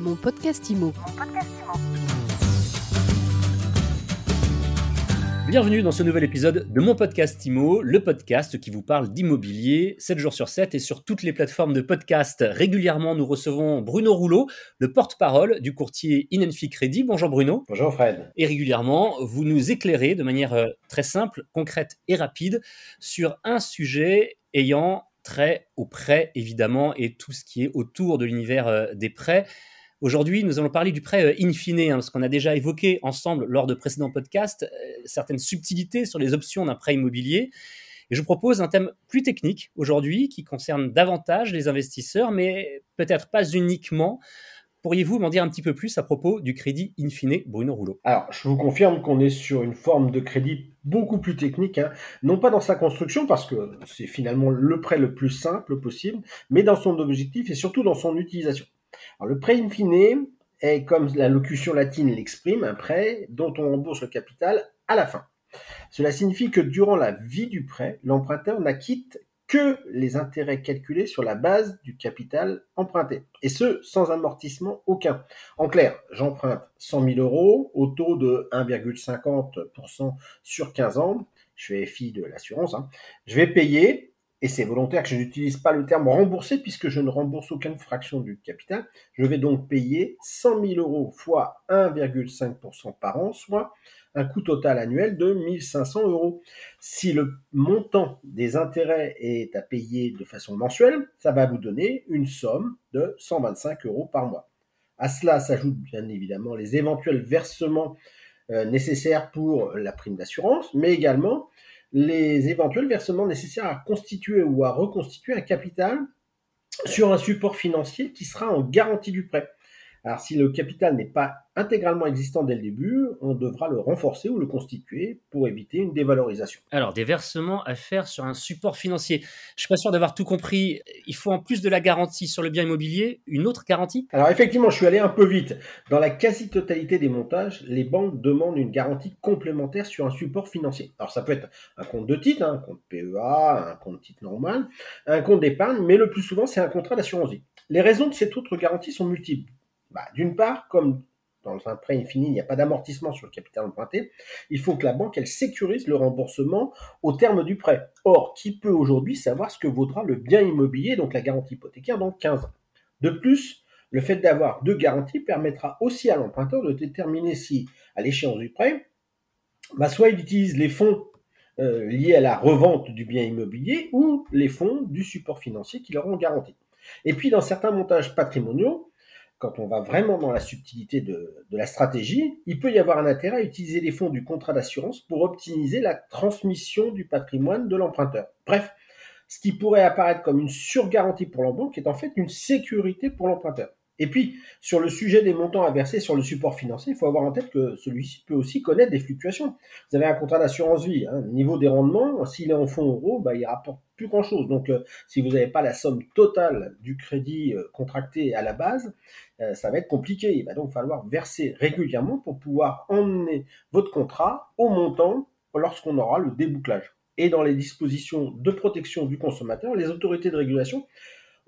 Mon podcast IMO. Bienvenue dans ce nouvel épisode de mon podcast IMO, le podcast qui vous parle d'immobilier 7 jours sur 7 et sur toutes les plateformes de podcast. Régulièrement, nous recevons Bruno Rouleau, le porte-parole du courtier Inenfi Crédit. Bonjour Bruno. Bonjour Fred. Et régulièrement, vous nous éclairez de manière euh, très simple, concrète et rapide sur un sujet ayant trait aux prêts évidemment et tout ce qui est autour de l'univers euh, des prêts. Aujourd'hui, nous allons parler du prêt euh, in fine, hein, parce qu'on a déjà évoqué ensemble lors de précédents podcasts euh, certaines subtilités sur les options d'un prêt immobilier. Et je propose un thème plus technique aujourd'hui qui concerne davantage les investisseurs, mais peut-être pas uniquement. Pourriez-vous m'en dire un petit peu plus à propos du crédit in fine, Bruno Rouleau? Alors, je vous confirme qu'on est sur une forme de crédit beaucoup plus technique, hein. non pas dans sa construction, parce que c'est finalement le prêt le plus simple possible, mais dans son objectif et surtout dans son utilisation. Le prêt in fine est, comme la locution latine l'exprime, un prêt dont on rembourse le capital à la fin. Cela signifie que durant la vie du prêt, l'emprunteur n'acquitte que les intérêts calculés sur la base du capital emprunté, et ce, sans amortissement aucun. En clair, j'emprunte 100 000 euros au taux de 1,50% sur 15 ans, je fais FI de l'assurance, hein. je vais payer, et c'est volontaire que je n'utilise pas le terme rembourser, puisque je ne rembourse aucune fraction du capital, je vais donc payer 100 000 euros fois 1,5% par an, soit un coût total annuel de 1500 euros. Si le montant des intérêts est à payer de façon mensuelle, ça va vous donner une somme de 125 euros par mois. À cela s'ajoutent bien évidemment les éventuels versements euh, nécessaires pour la prime d'assurance, mais également les éventuels versements nécessaires à constituer ou à reconstituer un capital sur un support financier qui sera en garantie du prêt. Alors si le capital n'est pas intégralement existant dès le début, on devra le renforcer ou le constituer pour éviter une dévalorisation. Alors des versements à faire sur un support financier. Je ne suis pas sûr d'avoir tout compris. Il faut en plus de la garantie sur le bien immobilier, une autre garantie? Alors effectivement, je suis allé un peu vite. Dans la quasi-totalité des montages, les banques demandent une garantie complémentaire sur un support financier. Alors ça peut être un compte de titre, hein, un compte PEA, un compte titre normal, un compte d'épargne, mais le plus souvent c'est un contrat d'assurance vie. Les raisons de cette autre garantie sont multiples. Bah, d'une part, comme dans un prêt infini, il n'y a pas d'amortissement sur le capital emprunté, il faut que la banque, elle sécurise le remboursement au terme du prêt. Or, qui peut aujourd'hui savoir ce que vaudra le bien immobilier, donc la garantie hypothécaire, dans 15 ans? De plus, le fait d'avoir deux garanties permettra aussi à l'emprunteur de déterminer si, à l'échéance du prêt, bah, soit il utilise les fonds euh, liés à la revente du bien immobilier ou les fonds du support financier qui leur ont garanti. Et puis, dans certains montages patrimoniaux, quand on va vraiment dans la subtilité de, la stratégie, il peut y avoir un intérêt à utiliser les fonds du contrat d'assurance pour optimiser la transmission du patrimoine de l'emprunteur. Bref, ce qui pourrait apparaître comme une surgarantie pour la banque est en fait une sécurité pour l'emprunteur. Et puis, sur le sujet des montants à verser sur le support financier, il faut avoir en tête que celui-ci peut aussi connaître des fluctuations. Vous avez un contrat d'assurance vie, hein, niveau des rendements, s'il est en fonds euros, bah, il rapporte plus grand-chose. Donc, euh, si vous n'avez pas la somme totale du crédit euh, contracté à la base, euh, ça va être compliqué. Il va donc falloir verser régulièrement pour pouvoir emmener votre contrat au montant lorsqu'on aura le débouclage. Et dans les dispositions de protection du consommateur, les autorités de régulation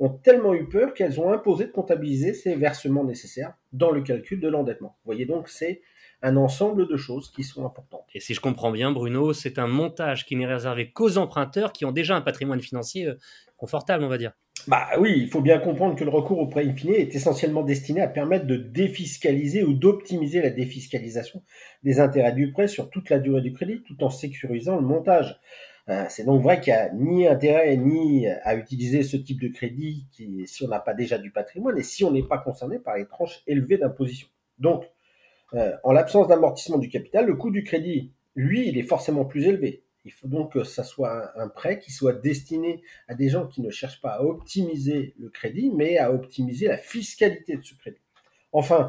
ont tellement eu peur qu'elles ont imposé de comptabiliser ces versements nécessaires dans le calcul de l'endettement. Vous voyez donc, c'est un ensemble de choses qui sont importantes. Et si je comprends bien, Bruno, c'est un montage qui n'est réservé qu'aux emprunteurs qui ont déjà un patrimoine financier euh, confortable, on va dire. Bah oui, il faut bien comprendre que le recours au prêt infini est essentiellement destiné à permettre de défiscaliser ou d'optimiser la défiscalisation des intérêts du prêt sur toute la durée du crédit, tout en sécurisant le montage. Euh, c'est donc vrai qu'il n'y a ni intérêt ni à utiliser ce type de crédit si on n'a pas déjà du patrimoine et si on n'est pas concerné par les tranches élevées d'imposition. Donc, euh, en l'absence d'amortissement du capital, le coût du crédit, lui, il est forcément plus élevé. Il faut donc que ça soit un, prêt qui soit destiné à des gens qui ne cherchent pas à optimiser le crédit, mais à optimiser la fiscalité de ce crédit. Enfin,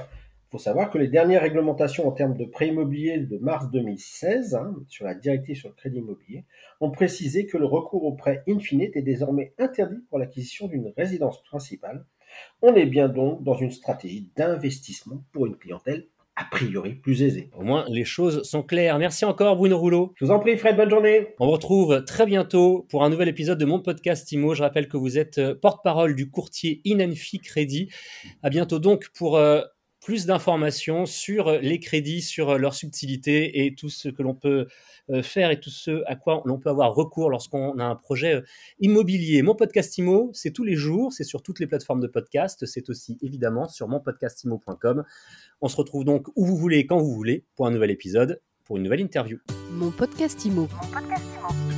faut savoir que les dernières réglementations en termes de prêt immobilier de mars 2016, hein, sur la directive sur le crédit immobilier, ont précisé que le recours au prêt infinite est désormais interdit pour l'acquisition d'une résidence principale. On est bien donc dans une stratégie d'investissement pour une clientèle a priori plus aisé. Au moins, les choses sont claires. Merci encore, Bruno Rouleau. Je vous en prie, Fred, bonne journée. On vous retrouve très bientôt pour un nouvel épisode de mon podcast IMO. Je rappelle que vous êtes euh, porte-parole du courtier Inenfi Crédit. À bientôt donc pour euh, plus d'informations sur les crédits, sur leur subtilité et tout ce que l'on peut euh, faire et tout ce à quoi l'on peut avoir recours lorsqu'on a un projet euh, immobilier. Mon podcast IMO, c'est tous les jours, c'est sur toutes les plateformes de podcast, c'est aussi évidemment sur monpodcastimo.com. On se retrouve donc où vous voulez, quand vous voulez, pour un nouvel épisode, pour une nouvelle interview. Mon podcast Mon podcast IMO.